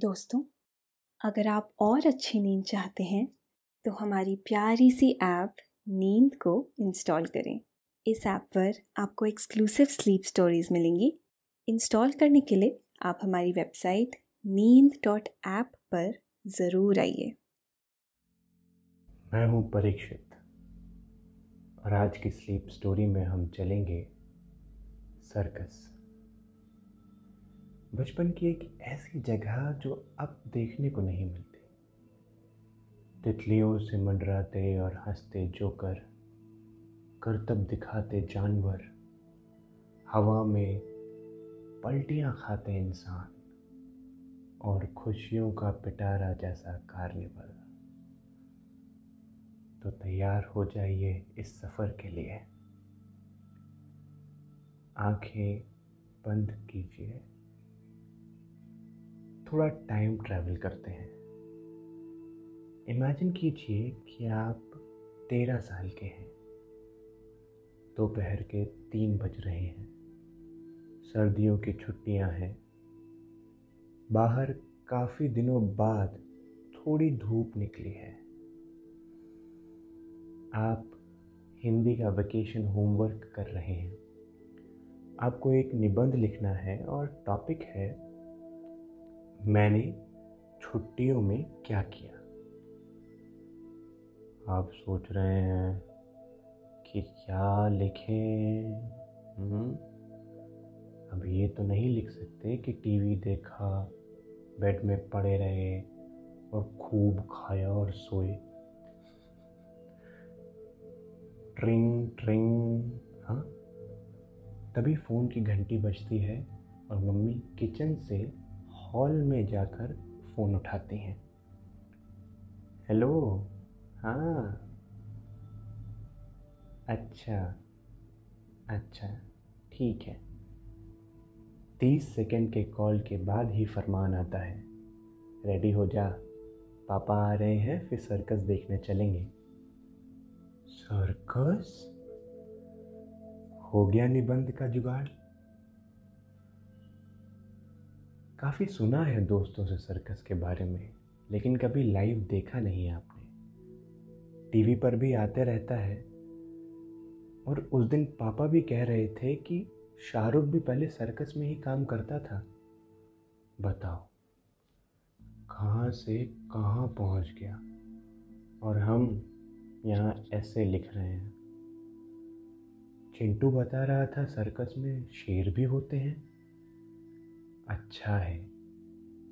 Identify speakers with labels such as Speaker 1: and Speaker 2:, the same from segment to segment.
Speaker 1: दोस्तों, अगर आप और अच्छी नींद चाहते हैं तो हमारी प्यारी सी ऐप नींद को इंस्टॉल करें। इस ऐप पर आपको एक्सक्लूसिव स्लीप स्टोरीज मिलेंगी। इंस्टॉल करने के लिए आप हमारी वेबसाइट नींद डॉट ऐप पर ज़रूर आइए।
Speaker 2: मैं हूँ परीक्षित। और आज की स्लीप स्टोरी में हम चलेंगे सर्कस। बचपन की एक ऐसी जगह जो अब देखने को नहीं मिलती। तितलियों से मंडराते और हँसते जोकर, करतब दिखाते जानवर, हवा में पलटियाँ खाते इंसान, और खुशियों का पिटारा जैसा कार्निवल। तो तैयार हो जाइए इस सफ़र के लिए। आँखें बंद कीजिए। थोड़ा टाइम ट्रैवल करते हैं। इमेजिन कीजिए कि आप तेरह साल के हैं। दोपहर के तीन बज रहे हैं। सर्दियों की छुट्टियाँ हैं। बाहर काफ़ी दिनों बाद थोड़ी धूप निकली है। आप हिंदी का वेकेशन होमवर्क कर रहे हैं। आपको एक निबंध लिखना है और टॉपिक है मैंने छुट्टियों में क्या किया? आप सोच रहे हैं कि क्या लिखें? हम्म? अब ये तो नहीं लिख सकते कि टीवी देखा, बेड में पड़े रहे और खूब खाया और सोए। ट्रिंग ट्रिंग हाँ? तभी फ़ोन की घंटी बजती है और मम्मी किचन से हॉल में जाकर फ़ोन उठाती हैं। हेलो? हाँ। अच्छा। अच्छा। ठीक है। तीस सेकंड के कॉल के बाद ही फरमान आता है। रेडी हो जा। पापा आ रहे हैं, फिर सर्कस देखने चलेंगे। सर्कस? हो गया निबंध का जुगाड़। काफ़ी सुना है दोस्तों से सर्कस के बारे में, लेकिन कभी लाइव देखा नहीं आपने। टीवी पर भी आते रहता है। और उस दिन पापा भी कह रहे थे कि शाहरुख भी पहले सर्कस में ही काम करता था। बताओ, कहाँ से कहाँ पहुँच गया? और हम यहाँ ऐसे लिख रहे हैं। चिंटू बता रहा था सर्कस में शेर भी होते हैं। अच्छा है।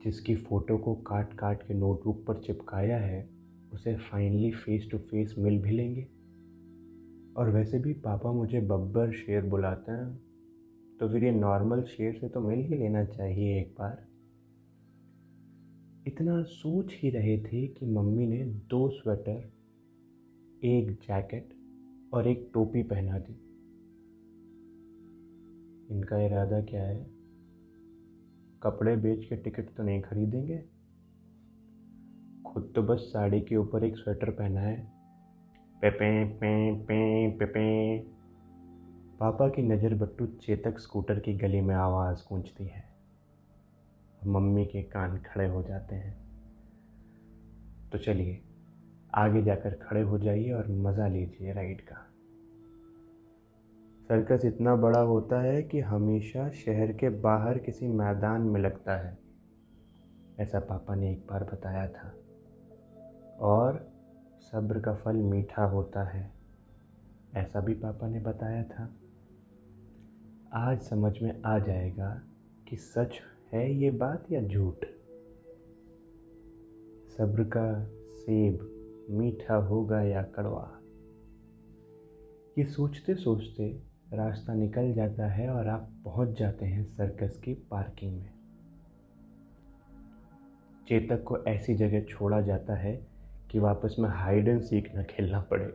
Speaker 2: जिसकी फ़ोटो को काट काट के नोटबुक पर चिपकाया है, उसे फाइनली फेस टू फेस मिल भी लेंगे। और वैसे भी पापा मुझे बब्बर शेर बुलाते हैं तो फिर ये नॉर्मल शेर से तो मिल ही लेना चाहिए एक बार। इतना सोच ही रहे थे कि मम्मी ने दो स्वेटर एक जैकेट और एक टोपी पहना दी। इनका इरादा क्या है? कपड़े बेच के टिकट तो नहीं खरीदेंगे। खुद तो बस साड़ी के ऊपर एक स्वेटर पहना है। पेपे पे पे पेपे पापा की नज़र बट्टू चेतक स्कूटर की गली में आवाज़ गूंजती है। मम्मी के कान खड़े हो जाते हैं। तो चलिए, आगे जाकर खड़े हो जाइए और मज़ा लीजिए राइड का। सर्कस इतना बड़ा होता है कि हमेशा शहर के बाहर किसी मैदान में लगता है। ऐसा पापा ने एक बार बताया था। और सब्र का फल मीठा होता है, ऐसा भी पापा ने बताया था। आज समझ में आ जाएगा कि सच है ये बात या झूठ। सब्र का सेब मीठा होगा या कड़वा? ये सोचते सोचते रास्ता निकल जाता है और आप पहुँच जाते हैं सर्कस की पार्किंग में। चेतक को ऐसी जगह छोड़ा जाता है कि वापस में हाइड एंड सीख न खेलना पड़े।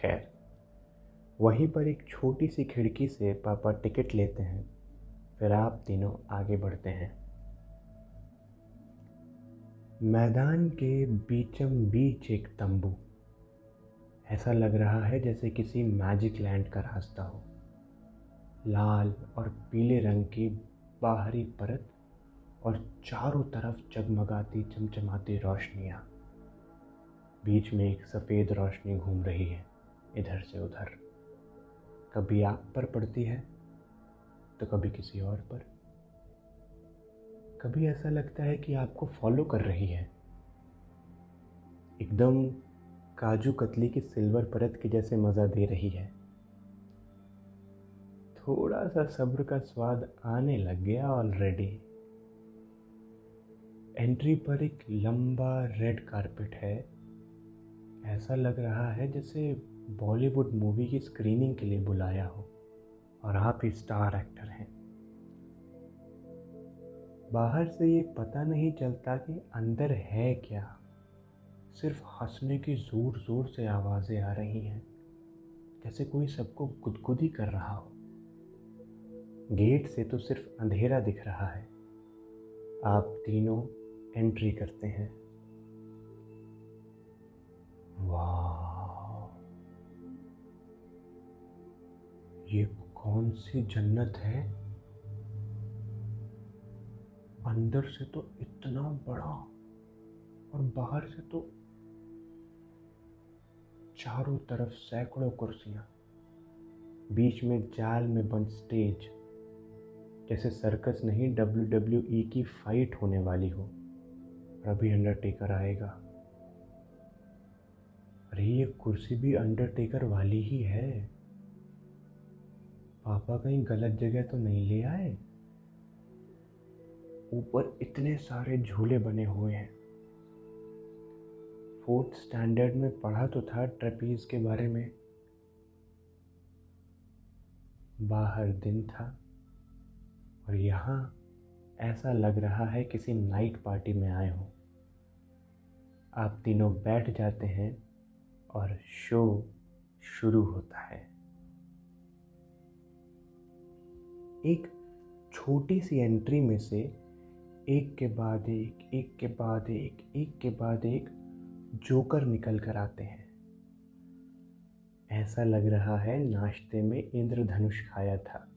Speaker 2: खैर, वहीं पर एक छोटी सी खिड़की से पापा टिकट लेते हैं। फिर आप तीनों आगे बढ़ते हैं। मैदान के बीचम बीच एक तंबू ऐसा लग रहा है जैसे किसी मैजिक लैंड का रास्ता हो। लाल और पीले रंग की बाहरी परत और चारों तरफ़ जगमगाती चमचमाती रोशनियाँ। बीच में एक सफ़ेद रोशनी घूम रही है, इधर से उधर। कभी आप पर पड़ती है तो कभी किसी और पर। कभी ऐसा लगता है कि आपको फॉलो कर रही है। एकदम काजू कतली की सिल्वर परत के जैसे मज़ा दे रही है। थोड़ा सा सब्र का स्वाद आने लग गया ऑलरेडी एंट्री पर एक लंबा रेड कारपेट है। ऐसा लग रहा है जैसे बॉलीवुड मूवी की स्क्रीनिंग के लिए बुलाया हो और आप ही स्टार एक्टर हैं। बाहर से ये पता नहीं चलता कि अंदर है क्या। सिर्फ़ हंसने की ज़ोर ज़ोर से आवाज़ें आ रही हैं, जैसे कोई सबको गुदगुदी कर रहा हो। गेट से तो सिर्फ़ अंधेरा दिख रहा है। आप तीनों एंट्री करते हैं। वाह ये कौन सी जन्नत है? अंदर से तो इतना बड़ा और बाहर से तो चारों तरफ़ सैकड़ों कुर्सियाँ, बीच में जाल में बंद स्टेज, जैसे सर्कस नहीं डब्ल्यू डब्ल्यू ई की फाइट होने वाली हो, और अभी अंडरटेकर आएगा। अरे, ये कुर्सी भी अंडरटेकर वाली ही है। पापा कहीं गलत जगह तो नहीं ले आए? ऊपर इतने सारे झूले बने हुए हैं। फोर्थ स्टैंडर्ड में पढ़ा तो था ट्रेपीज के बारे में। बाहर दिन था और यहाँ ऐसा लग रहा है किसी नाइट पार्टी में आए हो। आप तीनों बैठ जाते हैं और शो शुरू होता है। एक छोटी सी एंट्री में से एक के बाद एक एक के बाद एक एक के बाद एक जोकर निकल कर आते हैं। ऐसा लग रहा है नाश्ते में इंद्रधनुष खाया था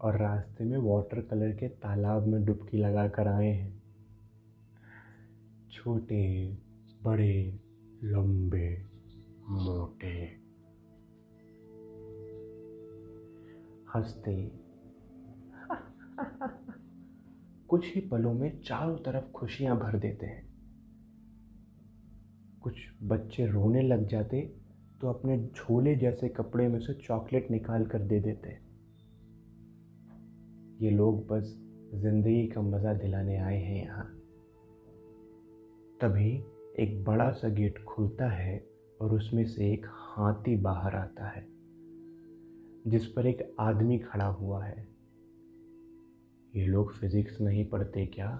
Speaker 2: और रास्ते में वाटर कलर के तालाब में डुबकी लगा कर आए हैं। छोटे, बड़े, लंबे, मोटे। हँसते, कुछ ही पलों में चारों तरफ़ खुशियाँ भर देते हैं। कुछ बच्चे रोने लग जाते तो अपने झोले जैसे कपड़े में से चॉकलेट निकाल कर दे देते। ये लोग बस ज़िंदगी का मज़ा दिलाने आए हैं यहाँ। तभी एक बड़ा सा गेट खुलता है और उसमें से एक हाथी बाहर आता है, जिस पर एक आदमी खड़ा हुआ है। ये लोग फिज़िक्स नहीं पढ़ते क्या?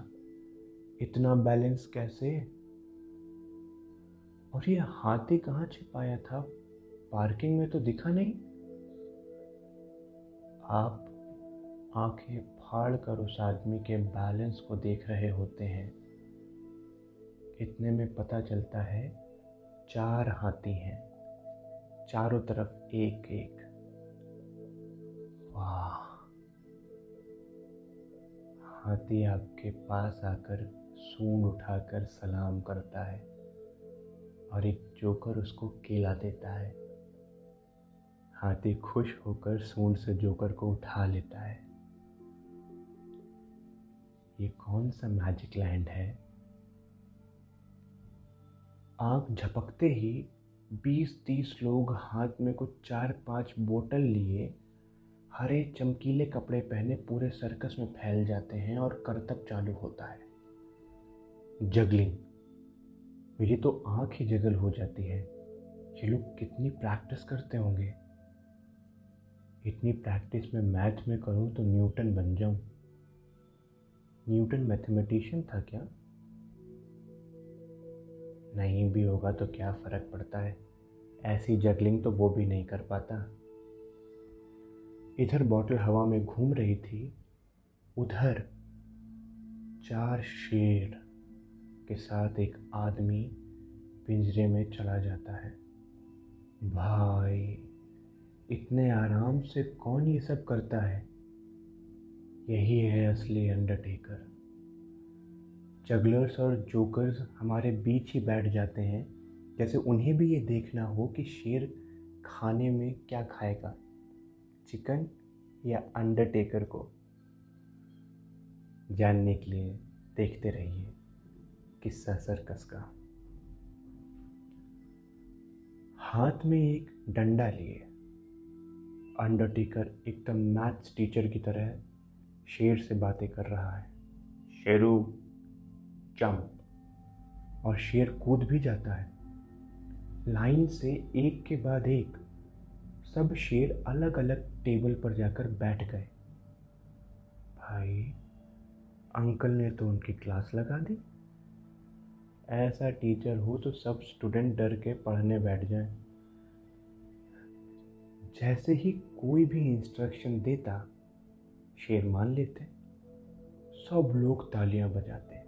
Speaker 2: इतना बैलेंस कैसे? और ये हाथी कहाँ छिपाया था? पार्किंग में तो दिखा नहीं। आप आँखें फाड़ कर उस आदमी के बैलेंस को देख रहे होते हैं। इतने में पता चलता है, चार हाथी हैं। चारों तरफ़ एक एक वाह! हाथी आपके पास आकर सूंड उठाकर सलाम करता है। और एक जोकर उसको केला देता है। हाथी खुश होकर सूंड से जोकर को उठा लेता है। ये कौन सा मैजिक लैंड है? आँख झपकते ही बीस तीस लोग हाथ में कुछ चार पाँच बोतल लिए, हरे चमकीले कपड़े पहने पूरे सर्कस में फैल जाते हैं और करतब चालू होता है। जगलिंग मेरी तो आँख ही जगल हो जाती है ये लोग कितनी प्रैक्टिस करते होंगे। इतनी प्रैक्टिस में मैथ में करूँ तो न्यूटन बन जाऊँ। न्यूटन मैथमेटिशियन था क्या? नहीं भी होगा तो क्या फ़र्क पड़ता है? ऐसी जगलिंग तो वो भी नहीं कर पाता। इधर बॉटल हवा में घूम रही थी, उधर चार शेर। के साथ एक आदमी पिंजरे में चला जाता है। भाई, इतने आराम से कौन ये सब करता है? यही है असली अंडरटेकर जगलर्स और जोकर्स हमारे बीच ही बैठ जाते हैं। जैसे उन्हें भी ये देखना हो कि शेर खाने में क्या खाएगा चिकन या अंडरटेकर को। जानने के लिए देखते रहिए। किस्सा सर्कस का। हाथ में एक डंडा लिए। अंडरटेकर एकदम मैथ्स टीचर की तरह शेर से बातें कर रहा है। शेरू जंप और शेर कूद भी जाता है। लाइन से एक के बाद एक सब शेर अलग अलग टेबल पर जाकर बैठ गए। भाई, अंकल ने तो उनकी क्लास लगा दी। ऐसा टीचर हो तो सब स्टूडेंट डर के पढ़ने बैठ जाए। जैसे ही कोई भी इंस्ट्रक्शन देता, शेर मान लेते। सब लोग तालियाँ बजाते।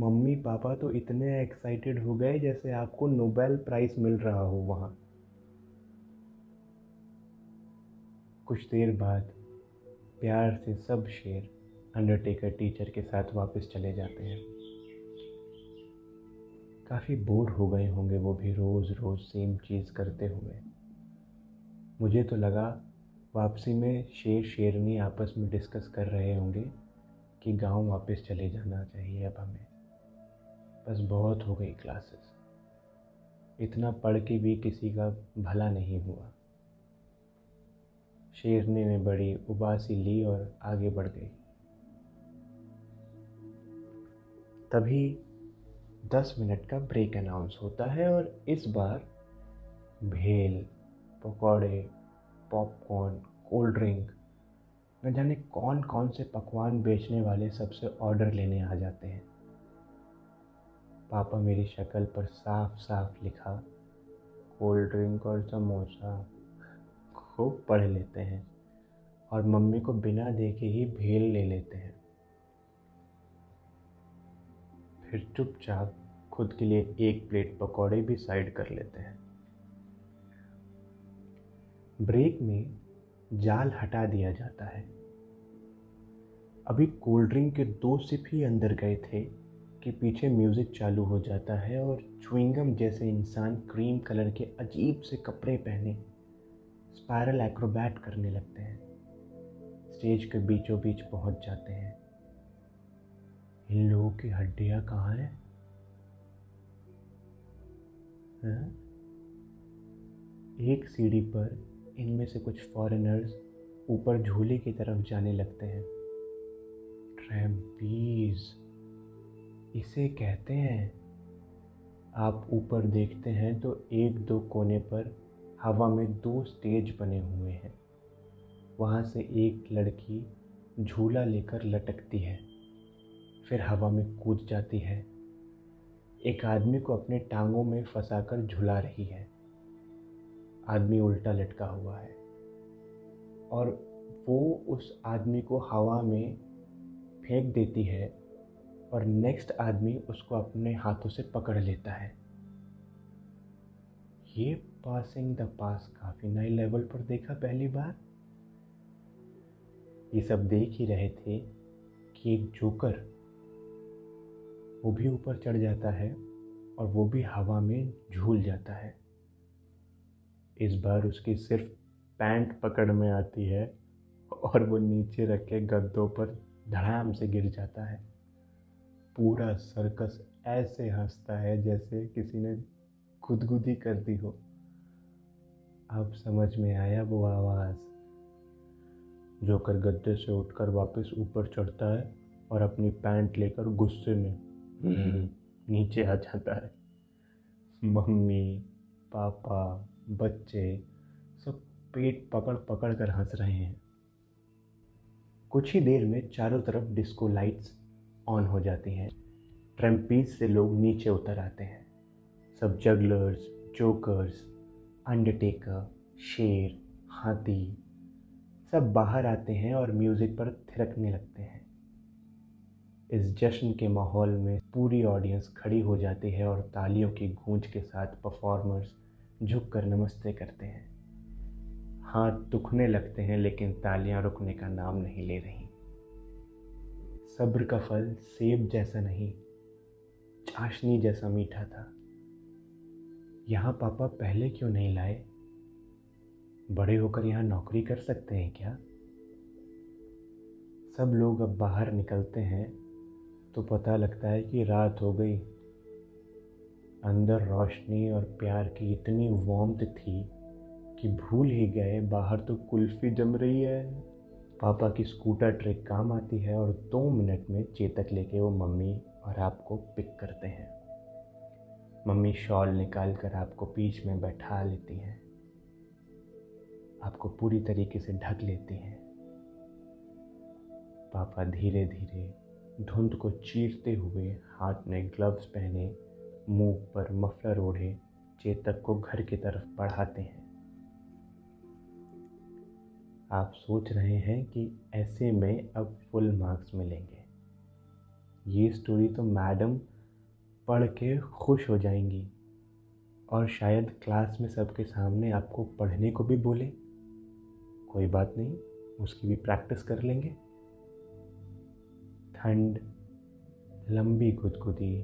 Speaker 2: मम्मी पापा तो इतने एक्साइटेड हो गए जैसे आपको नोबेल प्राइज मिल रहा हो वहाँ। कुछ देर बाद प्यार से सब शेर अंडरटेकर टीचर के साथ वापस चले जाते हैं। काफ़ी बोर हो गए होंगे वो भी रोज़ रोज़ सेम चीज़ करते हुए। मुझे तो लगा वापसी में शेर शेरनी आपस में डिस्कस कर रहे होंगे कि गाँव वापस चले जाना चाहिए अब हमें। बस बहुत हो गई क्लासेस इतना पढ़ के भी किसी का भला नहीं हुआ। शेरनी ने बड़ी उबासी ली और आगे बढ़ गई। तभी दस मिनट का ब्रेक अनाउंस होता है और इस बार भेल, पकौड़े पॉपकॉर्न कोल्ड ड्रिंक न जाने कौन कौन से पकवान बेचने वाले सबसे ऑर्डर लेने आ जाते हैं। पापा मेरी शक्ल पर साफ़ साफ़ लिखा कोल्ड ड्रिंक और समोसा खूब पढ़ लेते हैं और मम्मी को बिना देखे ही भेल ले लेते हैं। फिर चुपचाप खुद के लिए एक प्लेट पकौड़े भी साइड कर लेते हैं। ब्रेक में जाल हटा दिया जाता है। अभी कोल्ड ड्रिंक के दो सिप ही अंदर गए थे कि पीछे म्यूज़िक चालू हो जाता है और च्विंगम जैसे इंसान क्रीम कलर के अजीब से कपड़े पहने स्पायरल एक्रोबैट करने लगते हैं। स्टेज के बीचों बीच पहुँच जाते हैं। इन लोगों की हड्डियाँ कहाँ हैं? एक सीढ़ी पर इनमें से कुछ फॉरेनर्स ऊपर झूले की तरफ़ जाने लगते हैं। ट्रैम्पीज़ इसे कहते हैं। आप ऊपर देखते हैं तो एक दो कोने पर हवा में दो स्टेज बने हुए हैं। वहाँ से एक लड़की झूला लेकर लटकती है। फिर हवा में कूद जाती है। एक आदमी को अपने टांगों में फंसाकर झुला रही है। आदमी उल्टा लटका हुआ है। और वो उस आदमी को हवा में फेंक देती है और नेक्स्ट आदमी उसको अपने हाथों से पकड़ लेता है। ये पासिंग द पास काफ़ी नए लेवल पर देखा पहली बार। ये सब देख ही रहे थे कि एक जोकर वो भी ऊपर चढ़ जाता है और वो भी हवा में झूल जाता है। इस बार उसकी सिर्फ़ पैंट पकड़ में आती है और वो नीचे रखे गद्दों पर धड़ाम से गिर जाता है। पूरा सर्कस ऐसे हंसता है जैसे किसी ने खुदगुदी कर दी हो। अब समझ में आया वो आवाज़। जोकर गद्दे से उठकर वापस ऊपर चढ़ता है और अपनी पैंट लेकर गुस्से में नीचे आ जाता है। मम्मी, पापा, बच्चे सब पेट पकड़ पकड़ कर हंस रहे हैं। कुछ ही देर में चारों तरफ़ डिस्को लाइट्स ऑन हो जाती हैं। ट्रम्पीज से लोग नीचे उतर आते हैं। सब जगलर्स, जोकर्स, अंडरटेकर, शेर, हाथी सब बाहर आते हैं और म्यूज़िक पर थिरकने लगते हैं। इस जश्न के माहौल में पूरी ऑडियंस खड़ी हो जाती है और तालियों की गूंज के साथ परफॉर्मर्स झुक कर नमस्ते करते हैं। हाथ दुखने लगते हैं, लेकिन तालियाँ रुकने का नाम नहीं ले रही। सब्र का फल सेब जैसा नहीं, चाशनी जैसा मीठा था। यहाँ पापा पहले क्यों नहीं लाए? बड़े होकर यहाँ नौकरी कर सकते हैं क्या? सब लोग अब बाहर निकलते हैं। तो पता लगता है कि रात हो गई। अंदर रोशनी और प्यार की इतनी वार्मथ थी कि भूल ही गए, बाहर तो कुल्फ़ी जम रही है। पापा की स्कूटर ट्रिक काम आती है और दो मिनट में चेतक लेके वो मम्मी और आपको पिक करते हैं। मम्मी शॉल निकाल कर आपको बीच में बैठा लेती हैं। आपको पूरी तरीके से ढक लेती हैं। पापा धीरे धीरे धुंध को चीरते हुए हाथ में ग्लव्स पहने, मुँह पर मफलर ओढ़े, चेतक को घर की तरफ़ बढ़ाते हैं। आप सोच रहे हैं कि ऐसे में अब फुल मार्क्स मिलेंगे। ये स्टोरी तो मैडम पढ़ के खुश हो जाएँगी। और शायद क्लास में सबके सामने आपको पढ़ने को भी बोले। कोई बात नहीं, उसकी भी प्रैक्टिस कर लेंगे। ठंड लंबी गुदगुदी,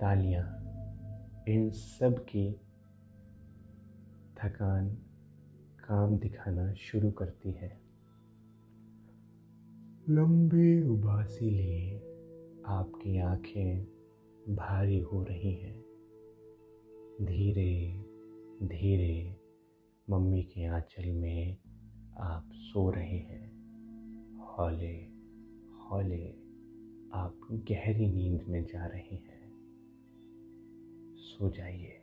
Speaker 2: तालियाँ, इन सब की थकान काम दिखाना शुरू करती है। लंबी उबासी लिए आपकी आँखें भारी हो रही हैं। धीरे धीरे मम्मी के आंचल में आप सो रहे हैं। हौले। हौले आप गहरी नींद में जा रहे हैं। सो जाइए।